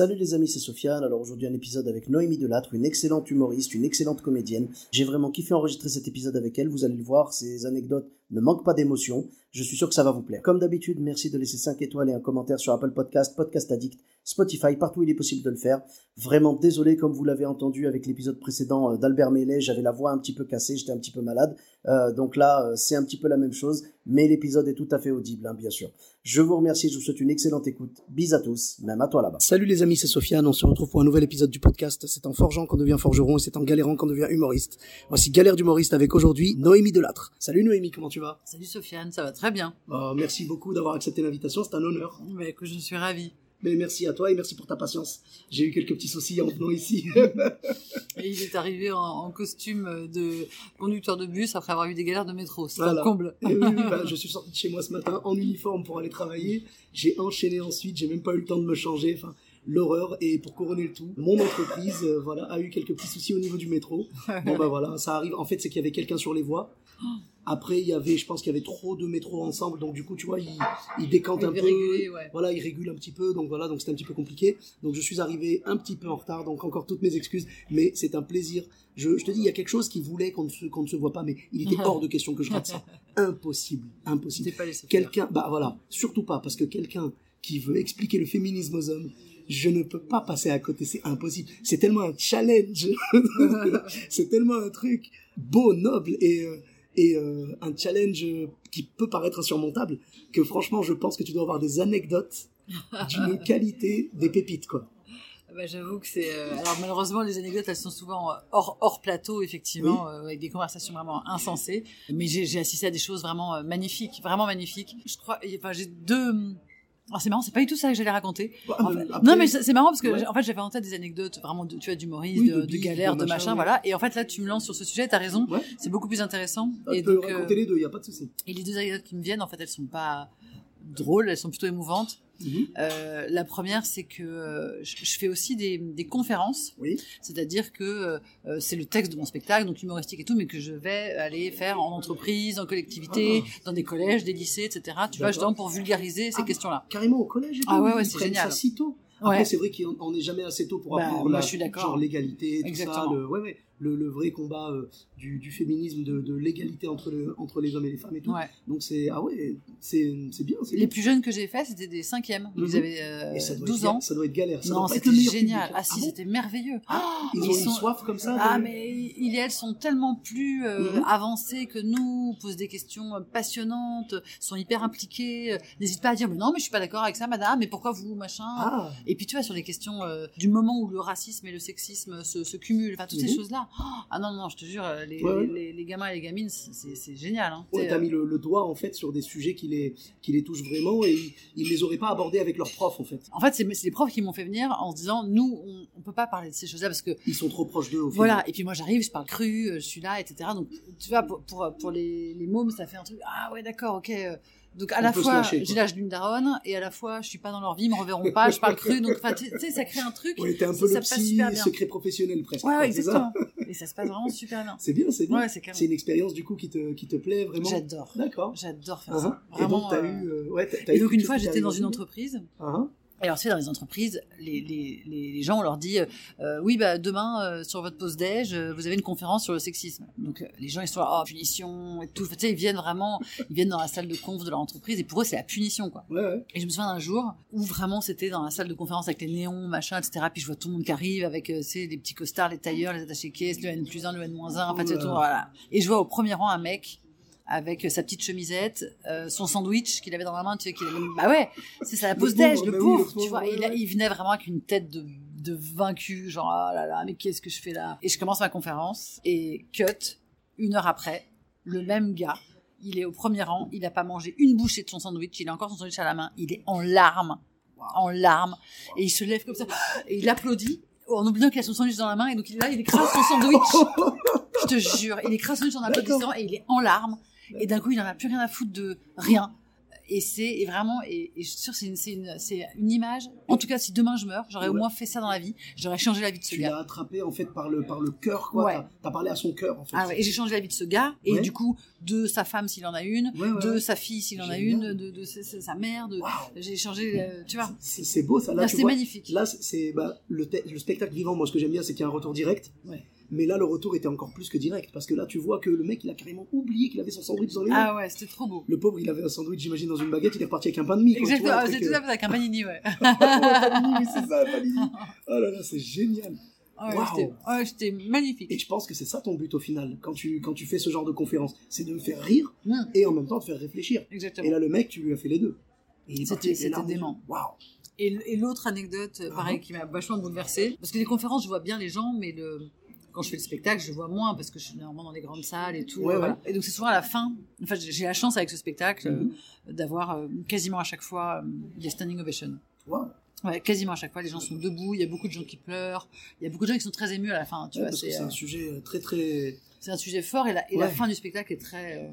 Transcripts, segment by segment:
Salut les amis, c'est Sofiane. Alors aujourd'hui un épisode avec Noémie Delattre, une excellente humoriste, une excellente comédienne. J'ai vraiment kiffé enregistrer cet épisode avec elle, vous allez le voir, ses anecdotes ne manquent pas d'émotion. Je suis sûr que ça va vous plaire. Comme d'habitude, merci de laisser 5 étoiles et un commentaire sur Apple Podcast, Podcast Addict, Spotify, partout où il est possible de le faire. Vraiment désolé, comme vous l'avez entendu avec l'épisode précédent euh, d'Albert Mellet, j'avais la voix un petit peu cassée, j'étais un petit peu malade. Euh, donc là, euh, c'est un petit peu la même chose, mais l'épisode est tout à fait audible, hein, bien sûr. Je vous remercie, je vous souhaite une excellente écoute. Bis à tous, même à toi là-bas. Salut les amis, c'est Sofiane, on se retrouve pour un nouvel épisode du podcast. C'est en forgeant qu'on devient forgeron et c'est en galérant qu'on devient humoriste. Voici Galère d'humoriste avec aujourd'hui Noémie Delattre. Salut Noémie, comment tu vas? Salut Sofiane, ça va très bien. Oh, Merci beaucoup d'avoir accepté l'invitation, c'est un honneur. Mais que je suis ravie. Mais merci à toi et merci pour ta patience. J'ai eu quelques petits soucis en venant ici. Et il est arrivé en, en costume de conducteur de bus après avoir eu des galères de métro. C'est Voilà. un comble. Et oui, oui, bah, je suis sorti de chez moi ce matin en uniforme pour aller travailler. J'ai enchaîné ensuite, j'ai même pas eu le temps de me changer. Enfin, l'horreur. Et pour couronner le tout, mon entreprise, euh, voilà, a eu quelques petits soucis au niveau du métro. Bon bah voilà, ça arrive. En fait, c'est qu'il y avait quelqu'un sur les voies. Après, il y avait, je pense qu'il y avait trop de métros ensemble, donc du coup, tu vois, il, il décante Il un peu. réguler, ouais. Voilà, il régule un petit peu, donc voilà, donc c'était un petit peu compliqué. Donc je suis arrivé un petit peu en retard, donc encore toutes mes excuses, mais c'est un plaisir. Je, je te dis, il y a quelque chose qui voulait qu'on ne, se- qu'on ne se voit pas, mais il était hors de question que je rate ça. Impossible, impossible. Quelqu'un, bah voilà, surtout pas, parce que quelqu'un qui veut expliquer le féminisme aux hommes, je ne peux pas passer à côté, c'est impossible. C'est tellement un challenge, c'est tellement un truc beau, noble et, euh, et euh, un challenge euh, qui peut paraître insurmontable, que franchement, je pense que tu dois avoir des anecdotes d'une qualité, des pépites, quoi. Bah, J'avoue que c'est. euh, Alors malheureusement, les anecdotes, elles sont souvent hors, hors plateau, effectivement, euh, avec des conversations vraiment insensées. Mais j'ai assisté à des choses vraiment magnifiques, vraiment magnifiques. Je crois. Enfin, j'ai deux. Alors c'est marrant, c'est pas du tout ça que j'allais raconter. En fait- Après- non mais c'est marrant parce que Ouais. en fait j'avais en tête des anecdotes vraiment de, tu vois d'humoristes, Oui, de, de de galères, machin, machin, ouais. voilà. Et en fait là tu me lances sur ce sujet, t'as raison, Ouais. c'est beaucoup plus intéressant. Ah, et tu peux donc, euh, raconter les deux, il n'y a pas de souci. et les deux anecdotes qui me viennent, en fait, elles sont pas drôles, elles sont plutôt émouvantes. Mhm. Euh, la première, c'est que euh, je, je fais aussi des, des conférences, Oui. c'est-à-dire que euh, c'est le texte de mon spectacle, donc humoristique et tout, mais que je vais aller faire en entreprise, en collectivité, dans des collèges, des lycées, etc. Tu vois, Ah. D'accord. justement pour vulgariser ces Ah, questions-là. Carrément au collège et tout. Ah ouais, ouais, c'est génial. ça si tôt. Après, Ouais. c'est vrai qu'on n'est jamais assez tôt pour Bah, apprendre moi, la, je suis genre l'égalité, tout Exactement. ça, le, ouais, ouais, le, le vrai combat euh, du, du féminisme, de, de l'égalité entre, le, entre les hommes et les femmes et tout. Ouais. Donc c'est ah ouais, c'est bien. Les bien. plus jeunes que j'ai fait, c'était des cinquièmes. Mhm. Ils avaient euh, Et ça doit 12 être, ga- ans. Ça doit être galère. Ça Non, c'était génial. public. Ah si, bon c'était merveilleux. Ils Ils ont une sont- soif comme ça. Ah, mais ils et elles sont tellement plus euh, Mhm. avancées que nous, posent des questions euh, passionnantes, sont hyper impliquées, euh, n'hésitent pas à dire mais non, mais je suis pas d'accord avec ça, madame, mais pourquoi vous, machin. Ah, Et puis tu vois, sur les questions du moment où le racisme et le sexisme se, se cumulent, enfin toutes ces Mhm. choses-là. Oh, ah non, non, je te jure, euh, les, Ouais, ouais. les, les gamins et les gamines, c'est génial. Hein. ouais, t'as euh, mis le, le doigt en fait sur des sujets qui les, qui les touchent vraiment et ils, ils les auraient pas abordés avec leurs profs en fait. En fait, c'est les profs qui m'ont fait venir en se disant, nous, on, on peut pas parler de ces choses-là parce que Ils sont trop proches d'eux. Voilà, et puis moi j'arrive, je parle cru, euh, je suis là, etc. Donc tu vois, pour, pour, pour les, les mômes, ça fait un truc, ah ouais d'accord, ok. Donc à On la fois j'ai l'âge d'une daronne, et à la fois je suis pas dans leur vie, ils me reverront pas, je parle cru, donc tu sais, ça crée un truc. Ouais, t'es un peu le psy secret professionnel presque. Ouais, exactement. Et ça se passe vraiment super bien. C'est bien, c'est bien. Ouais, c'est. C'est une expérience du coup qui te, qui te plaît vraiment. J'adore. D'accord. J'adore faire Uh-huh. ça. Et donc Vraiment. t'as euh, eu, euh, ouais, t'as- t'as Et donc une fois j'étais dans une entreprise Uh-huh. Et alors, tu sais, dans les entreprises, les, les, les, gens, on leur dit, euh, euh, oui, bah, demain, euh, sur votre pause déj, euh, vous avez une conférence sur le sexisme. Donc, euh, les gens, ils sont là, oh, punition, et tout. Tu sais, ils viennent vraiment, ils viennent dans la salle de conf de leur entreprise, et pour eux, c'est la punition, quoi. Ouais, ouais. Et je me souviens d'un jour où vraiment c'était dans la salle de conférence avec les néons, machin, etc. Puis je vois tout le monde qui arrive avec, euh, tu sais, les petits costards, les tailleurs, les attachés caisses, le N plus 1, le N moins 1, en fait, c'est tout, voilà. Et je vois au premier rang un mec avec sa petite chemisette, euh, son sandwich qu'il avait dans la main, tu sais, qu'il avait... Bah ouais, c'est ça, la pause déj, le pauvre, tu vois. il, a- il venait vraiment avec une tête de, de vaincu, genre, ah là là, mais qu'est-ce que je fais là? Et je commence ma conférence, et cut, une heure après, le même gars, il est au premier rang, il n'a pas mangé une bouchée de son sandwich, il a encore son sandwich à la main, il est en larmes, en larmes, et il se lève comme ça, et il applaudit, en oubliant qu'il a son sandwich dans la main, et donc là, il écrase son sandwich. Je te jure, il écrase son sandwich en applaudissant, et il est en larmes, et d'un coup, il en a plus rien à foutre de rien. Et c'est vraiment, et, et je suis sûre, c'est une, image. En tout cas, si demain je meurs, j'aurais au moins fait ça dans la vie. J'aurais changé la vie de ce Tu gars. l'as attrapé en fait par le par le cœur quoi. Ouais. T'as- parlé à son cœur en fait. Ah ouais, et j'ai changé la vie de ce gars, et Ouais. du coup, de sa femme s'il en a une, de sa fille s'il en a une, de, de sa, mère, j'ai changé, euh, tu vois. C'est beau ça. Là, Là, tu c'est magnifique. Là, c'est- bah, le spectacle vivant. Moi, ce que j'aime bien, c'est qu'il y a un retour direct. Ouais. Mais là, le retour était encore plus que direct parce que là, tu vois que le mec, il a carrément oublié qu'il avait son sandwich dans les mains. Ah ouais, c'était trop beau. Le pauvre, il avait un sandwich, j'imagine, dans une baguette. Il est reparti avec un pain de mie. Exactement, ah, c'est tout euh, ça avec un panini, ouais. panini, c'est ça, panini. Oh là là, c'est génial. Ah ouais, Waouh. j'étais- magnifique. Et je pense que c'est ça ton but au final, quand tu, quand tu fais ce genre de conférence. C'est de me faire rire Mm, et en même temps de faire réfléchir. exactement. Et là, le mec, tu lui as fait les deux. C'était- dément. Waouh. Et, et l'autre anecdote, euh, pareil, Ah. qui m'a vachement bouleversée, parce que les conférences, je vois bien les gens, mais le... quand je fais le spectacle, je vois moins, parce que je suis normalement dans les grandes salles et tout. Ouais, voilà. ouais. Et donc c'est souvent à la fin, en fait, j'ai la chance avec ce spectacle euh, Mhm. d'avoir euh, quasiment à chaque fois euh, des standing ovations. Waouh. Ouais, quasiment à chaque fois, les gens sont debout, il y a beaucoup de gens qui pleurent, il y a beaucoup de gens qui sont très émus à la fin, tu Ouais, vois, parce que c'est euh, un sujet euh, très très. c'est un sujet fort et la, et la Ouais. fin du spectacle est très... euh,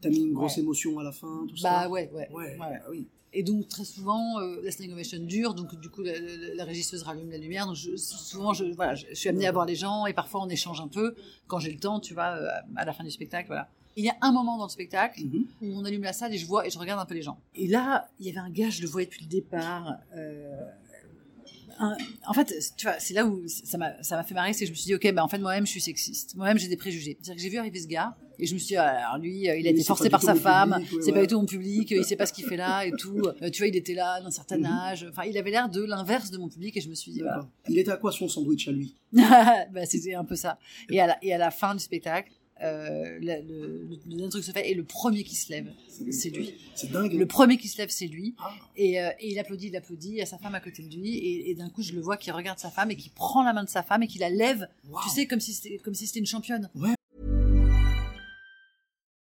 T'as mis une grosse Ouais. émotion à la fin, tout bah ça. ouais, ouais. Ouais. ouais. ah oui. Et donc très souvent, euh, la standing ovation dure, donc du coup la, la- la régisseuse rallume la lumière. Donc je- souvent, je, voilà, je, je suis amenée à voir les gens et parfois on échange un peu quand j'ai le temps, tu vois, euh, à la fin du spectacle. Voilà. Il y a un moment dans le spectacle Mhm. où on allume la salle et je vois et je regarde un peu les gens. Et là, il y avait un gars, je le voyais depuis le départ. euh, un- en fait, tu vois, c'est là où ça m'a ça m'a fait marrer, c'est que je me suis dit, ok, bah en fait moi-même je suis sexiste, moi-même j'ai des préjugés. C'est-à-dire que j'ai vu arriver ce gars et je me suis dit, ah, alors lui, euh, il a Oui, été forcé par sa femme, public, ouais, c'est pas du tout mon public, il sait pas ce qu'il fait là et tout. Euh, tu vois, il était là d'un certain Mhm. âge. Enfin, il avait l'air de l'inverse de mon public et je me suis dit, voilà. Il était à quoi son sandwich à lui? Bah, c'était un peu ça. Et à la, et à la fin du spectacle, euh, le, le, le dernier truc se fait et le premier qui se lève, c'est lui. C'est dingue. Le premier qui se lève, c'est lui. Ah. Et, euh, et il applaudit, il applaudit, il y a sa femme à côté de lui. Et, et d'un coup, je le vois qui regarde sa femme et qui prend la main de sa femme et qui la lève. Tu sais, comme si c'était comme si c'était une championne.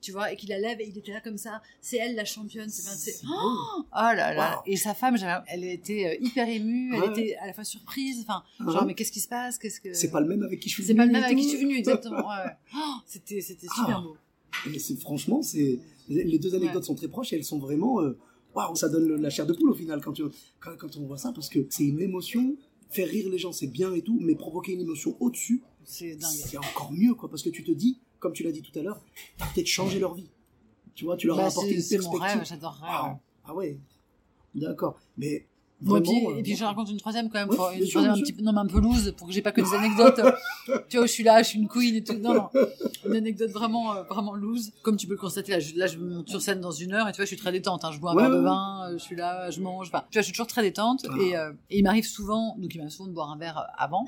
Tu vois, et qu'il la lève et il était là comme ça. C'est elle la championne. C'est, c'est- oh, oh là là. Wow. Et sa femme, elle était euh, hyper émue. Elle Ouais. était à la fois surprise. Enfin, genre, mais qu'est-ce qui se passe? Qu'est-ce que C'est pas le même avec qui je suis C'est venu pas le même avec qui je suis venue, exactement. ouais. Oh, c'était, c'était super Ah. beau. C'est franchement, c'est les deux anecdotes sont très proches et elles sont vraiment euh, waouh, ça donne le- la chair de poule au final quand tu quand, quand on voit ça parce que c'est une émotion. Faire rire les gens, c'est bien et tout, mais provoquer une émotion au-dessus, C'est c'est encore mieux quoi parce que tu te dis, comme tu l'as dit tout à l'heure, peut-être changé leur vie. Tu vois, tu leur as Bah, apporté c'est, une perspective. rêve, j'adorerais. Ouais. Ah ouais, d'accord. Mais Bon, et vraiment, puis, euh, et puis je raconte une troisième quand même, Ouais, pour- bien une sûr, troisième un petit peu, non, mais un peu loose, pour que j'ai pas que des anecdotes. tu vois, je suis là, je suis une queen et tout. Non, non. Une anecdote vraiment, euh, vraiment loose. Comme tu peux le constater, là, je, là, je monte sur scène dans une heure et tu vois, je suis très détente. Hein. Je bois un Ouais, verre de vin, euh, je suis là, je mange. Enfin, tu vois, je suis toujours très détente. Ah. Et, euh, et il m'arrive souvent, donc il m'arrive souvent de boire un verre euh, avant.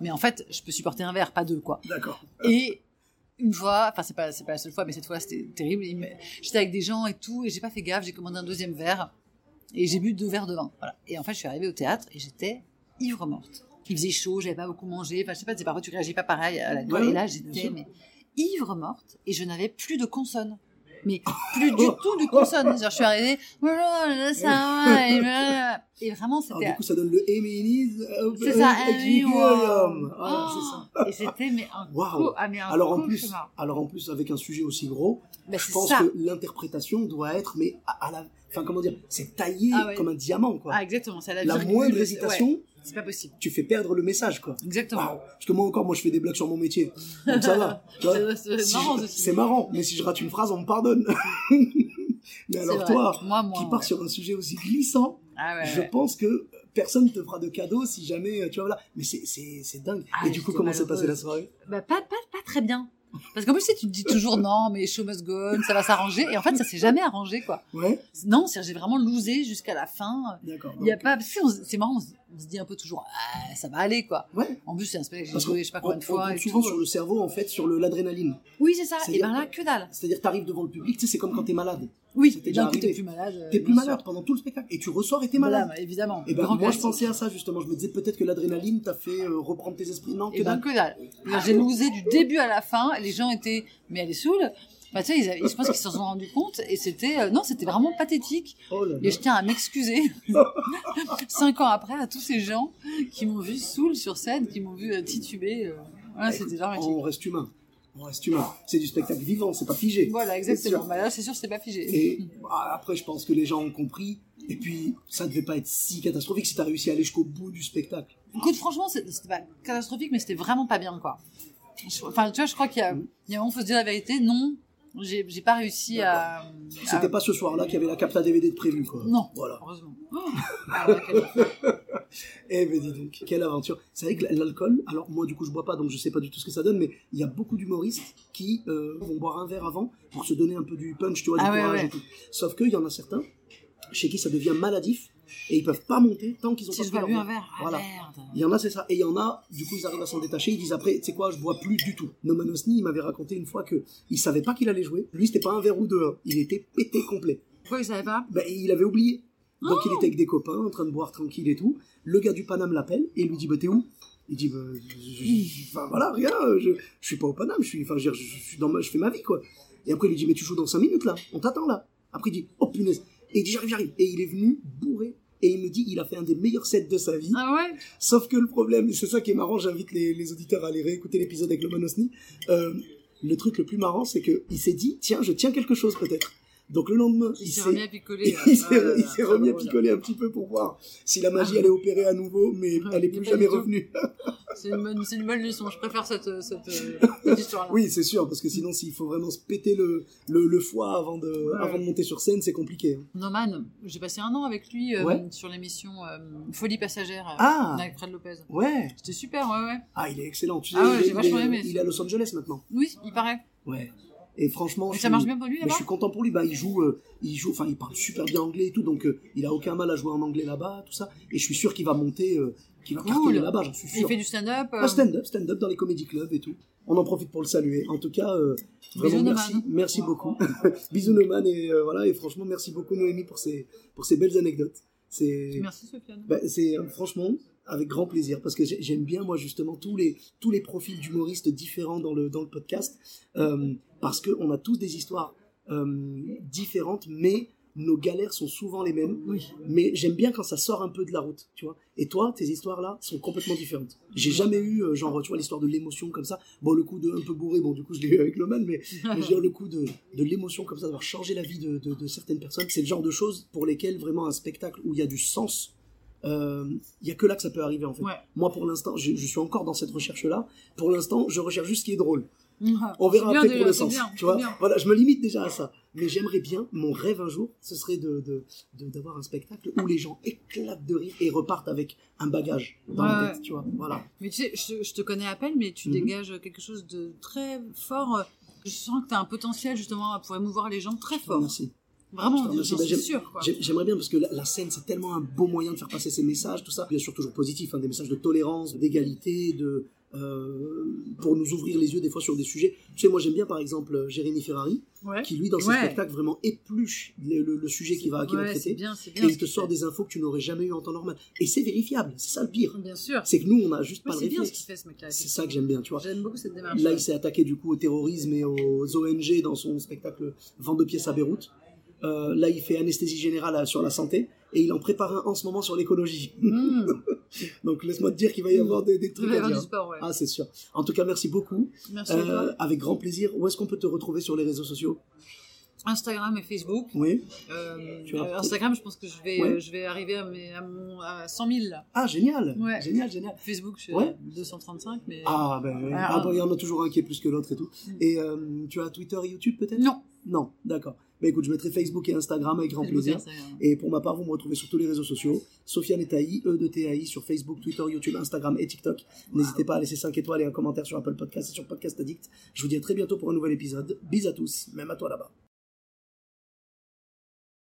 Mais en fait, je peux supporter un verre, pas deux, quoi. D'accord. Et une fois, enfin c'est pas c'est pas la seule fois, mais cette fois c'était terrible. J'étais avec des gens et tout, et j'ai pas fait gaffe. J'ai commandé un deuxième verre et j'ai bu deux verres de vin. Voilà. Et en fait, je suis arrivée au théâtre et j'étais ivre morte. Il faisait chaud, j'avais pas beaucoup mangé. Enfin, je sais pas, c'est parfois tu réagis pas pareil à la Ouais, Et là, j'étais ivre morte et je n'avais plus de consonnes. Mais plus du tout de consonnes. Genre, je suis arrivée, bonjour, ça va, et vraiment, Alors, c'était. du coup, ça donne le Eminis. C'est ça, Equilibrium. Oh, Voilà, c'est ça. Et c'était mais un coup, ah, mais un Alors en plus, alors en plus avec un sujet aussi gros, Bah, je pense que l'interprétation doit être mais à, la, enfin comment dire, c'est taillé Ah comme un diamant quoi. Ah, exactement, c'est la, la moindre hésitation, c'est pas possible. tu fais perdre le message quoi. Exactement. Parce que moi encore, moi je fais des blagues sur mon métier, donc ça va. C'est- Si marrant je-. C'est marrant, mais si je rate une phrase, on me pardonne. mais alors toi, Moi, moi, qui ouais. pars sur un sujet aussi glissant, Ah ouais, je ouais. pense que personne te fera de cadeau si jamais, euh, tu vois, voilà. Mais c'est, dingue. Ah, Et du coup, comment s'est passée la soirée? Bah, pas, pas, pas très bien. Parce qu'en plus, tu te dis toujours non, mais show must go ça va s'arranger. Et en fait, ça s'est jamais arrangé, quoi. Ouais, Non, c'est- j'ai vraiment losé jusqu'à la fin. d'accord. Il y a pas, c'est marrant, on se, on dit un peu toujours, ah, ça va aller, quoi. Ouais. En plus, c'est un spectacle que j'ai joué, je sais pas combien de on fois. et souvent tout. sur le cerveau, en fait, sur l'adrénaline. Oui, c'est ça. Et C'est-à-dire ben là, que- que dalle. C'est-dire, t'arrives devant le public, tu sais, c'est comme quand t'es malade. Oui, t'es plus malade. euh, T'es plus malade pendant tout le spectacle. Et tu ressors et t'es Voilà, malade. bah, évidemment. Et ben, Grand moi, je pensais à ça, justement. Je me disais peut-être que l'adrénaline t'a fait euh, reprendre tes esprits. Non, que Et ben, dalle. que dalle. C'est-à-dire, J'ai losé du début à la fin. Les gens étaient, mais elle est saoule. Bah, tu sais, ils avaient- je pense qu'ils s'en sont rendus compte. Et c'était, euh, non, c'était vraiment pathétique. Oh là là. Et je tiens à m'excuser, cinq ans après, à tous ces gens qui m'ont vu saoul sur scène, qui m'ont vu euh, tituber. euh. Voilà, c'était dramatique. On reste humain. On reste humain. C'est du spectacle vivant, c'est pas figé. Voilà, C'est exactement. sûr. Bah, là, c'est sûr, c'était pas figé. Et bah, après, je pense que les gens ont compris. Et puis, ça devait pas être si catastrophique si t'as réussi à aller jusqu'au bout du spectacle. Écoute, franchement, c'est- c'était pas catastrophique, mais c'était vraiment pas bien, quoi. Enfin, tu vois, je crois qu'il y a, il y a un moment, faut se dire la vérité. Non, j'ai j'ai pas réussi à. C'était à- pas ce soir-là qu'il y avait la capta DVD de prévu, quoi. Non, Voilà. heureusement. Oh, Eh ben dis donc, quelle aventure. C'est vrai que l'alcool, alors moi du coup je bois pas donc je sais pas du tout ce que ça donne, mais il y a beaucoup d'humoristes qui euh, vont boire un verre avant pour se donner un peu du punch, tu vois, du Ah ouais, courage ouais. et tout. Sauf qu'il y en a certains chez qui ça devient maladif et ils peuvent pas monter tant qu'ils ont Si pas plus un verre, ah Voilà. merde. Il y en a, c'est ça. Et il y en a, du coup, ils arrivent à s'en détacher. Ils disent après, tu sais quoi, je bois plus du tout. Noman Osni, il m'avait raconté une fois que il savait pas qu'il allait jouer. Lui, c'était pas un verre ou deux. hein. Il était pété complet. Pourquoi il savait pas? Ben, il avait oublié. Donc Oh il était avec des copains, en train de boire tranquille et tout. Le gars du Paname l'appelle et il lui dit bah t'es où? Il dit bah, je- je- enfin voilà rien, je, je suis pas au Paname, je suis, enfin je, suis dans ma, je fais ma vie quoi. Et après il lui dit mais tu joues dans 5 minutes là, on t'attend là. Après il dit oh punaise et il dit j'arrive j'arrive et il est venu bourré et il me dit il a fait un des meilleurs sets de sa vie. Ah ouais? Sauf que le problème, et c'est ça qui est marrant, j'invite les, les auditeurs à aller réécouter l'épisode avec le Manosni. Euh, le truc le plus marrant, c'est que il s'est dit, tiens, je tiens quelque chose peut-être. Donc le lendemain, Il il s'est remis à picoler. il s'est Ah remis à un petit peu pour voir si la magie allait opérer à nouveau, mais elle est Mais plus jamais revenue. C'est une, bonne- c'est une bonne leçon. Je préfère cette, cette, euh, cette histoire-là. oui, c'est sûr, parce que sinon, s'il faut vraiment se péter le, le, le foie avant de, avant de monter sur scène, c'est compliqué. hein. Norman, j'ai passé un an avec lui euh, Ouais. sur l'émission euh, Folie passagère euh, Ah. avec Fred Lopez. Ouais. C'était super, ouais, ouais. Ah, il est excellent. Tu sais, Ah ouais, il, est, aimé. il est à Los Angeles maintenant. Oui, il paraît. Ouais. Et franchement, je suis- marche bien pour lui Mais là-bas je suis content pour lui. Bah, il joue, euh, il joue, enfin, il parle super bien anglais et tout, donc euh, il a aucun mal à jouer en anglais là-bas, tout ça. Et je suis sûr qu'il va monter, euh, qu'il va Cool. cartonner là-bas, j'en suis Il sûr. fait du stand-up. Ah, stand-up, stand-up dans les comédie clubs et tout. On en profite pour le saluer. En tout cas, vraiment Bisous, merci, merci beaucoup. Bisous Noman et voilà et franchement merci beaucoup Noémie pour ces pour ces belles anecdotes. C'est Merci Sofiane. bah, c'est euh, franchement avec grand plaisir parce que j'ai- j'aime bien moi justement tous les tous les profils d'humoristes différents dans le dans le podcast euh, parce que on a tous des histoires euh, différentes mais nos galères sont souvent les mêmes Oui. mais j'aime bien quand ça sort un peu de la route tu vois et toi tes histoires là sont complètement différentes j'ai jamais eu euh, genre tu vois l'histoire de l'émotion comme ça bon le coup de un peu bourré bon du coup je l'ai eu avec Loman mais mais veux dire, le coup de, de l'émotion comme ça, d'avoir changé la vie de, de- de certaines personnes, c'est le genre de choses pour lesquelles vraiment un spectacle où il y a du sens, euh, il y a que là que ça peut arriver en fait. Ouais. Moi pour l'instant, je, je suis encore dans cette recherche-là. Pour l'instant, je recherche juste ce qui est drôle. On verra après pour le sens. bien, tu vois bien. Voilà, je me limite déjà à ça. Mais j'aimerais bien, mon rêve un jour, ce serait de de- de- d'avoir un spectacle où les gens éclatent de rire et repartent avec un bagage dans la tête, tu vois. Voilà. Mais tu sais, je, je te connais à peine, mais tu Mhm. dégages quelque chose de très fort. Je sens que tu as un potentiel justement pour émouvoir les gens très fort. Merci. Vraiment, sûre. quoi. J'ai- J'aimerais bien parce que la, la scène c'est tellement un beau moyen de faire passer ces messages, tout ça. Bien sûr toujours positif, hein, des messages de tolérance, d'égalité, de euh, pour nous ouvrir les yeux des fois sur des sujets. Tu sais, moi j'aime bien par exemple euh, Jérémy Ferrari, Ouais, qui lui dans ses Ouais. spectacles vraiment épluche le, le- le sujet qu'il va, qu'il va Ouais, c'est traiter. bien, c'est Et bien. il te sort des infos que tu n'aurais jamais eu en temps normal. Et c'est vérifiable, c'est ça le pire. Bien sûr. C'est que nous on a juste pas le c'est bien ce réflexe. qu'il fait, ce mec-là. C'est ça que j'aime bien, tu vois. J'aime beaucoup cette démarche. Là, il s'est attaqué du coup au terrorisme et aux ONG dans son spectacle Vente de pièces à Beyrouth. Euh, là, il fait anesthésie générale sur la santé et il en prépare un en ce moment sur l'écologie. Mmh. Donc, laisse-moi te dire qu'il va y avoir des, des Il trucs va y à dire. du sport, ouais. Ah, c'est sûr. En tout cas, merci beaucoup. Merci à Euh, toi. avec grand plaisir. Où est-ce qu'on peut te retrouver sur les réseaux sociaux? Instagram et Facebook. Oui. Euh, euh, Instagram, je pense que je vais, Ouais. euh, je vais arriver à, mes, à, mon, à 100 000 là. Ah, génial. Ouais. Génial, génial. Facebook, je suis Ouais. à 235, mais. Ah, ben, Ah, ah, bon, il y en a toujours un qui est plus que l'autre et tout. Mm. Et tu as Twitter et YouTube peut-être? Non, Non, d'accord. Bah écoute, je mettrai Facebook et Instagram avec grand plaisir. Et pour ma part, vous me retrouvez sur tous les réseaux sociaux. Sofiane Etaï, E de TAI, sur Facebook, Twitter, YouTube, Instagram et TikTok. N'hésitez pas à laisser 5 étoiles et un commentaire sur Apple Podcast et sur Podcast Addict. Je vous dis à très bientôt pour un nouvel épisode. Bis à tous, même à toi là-bas.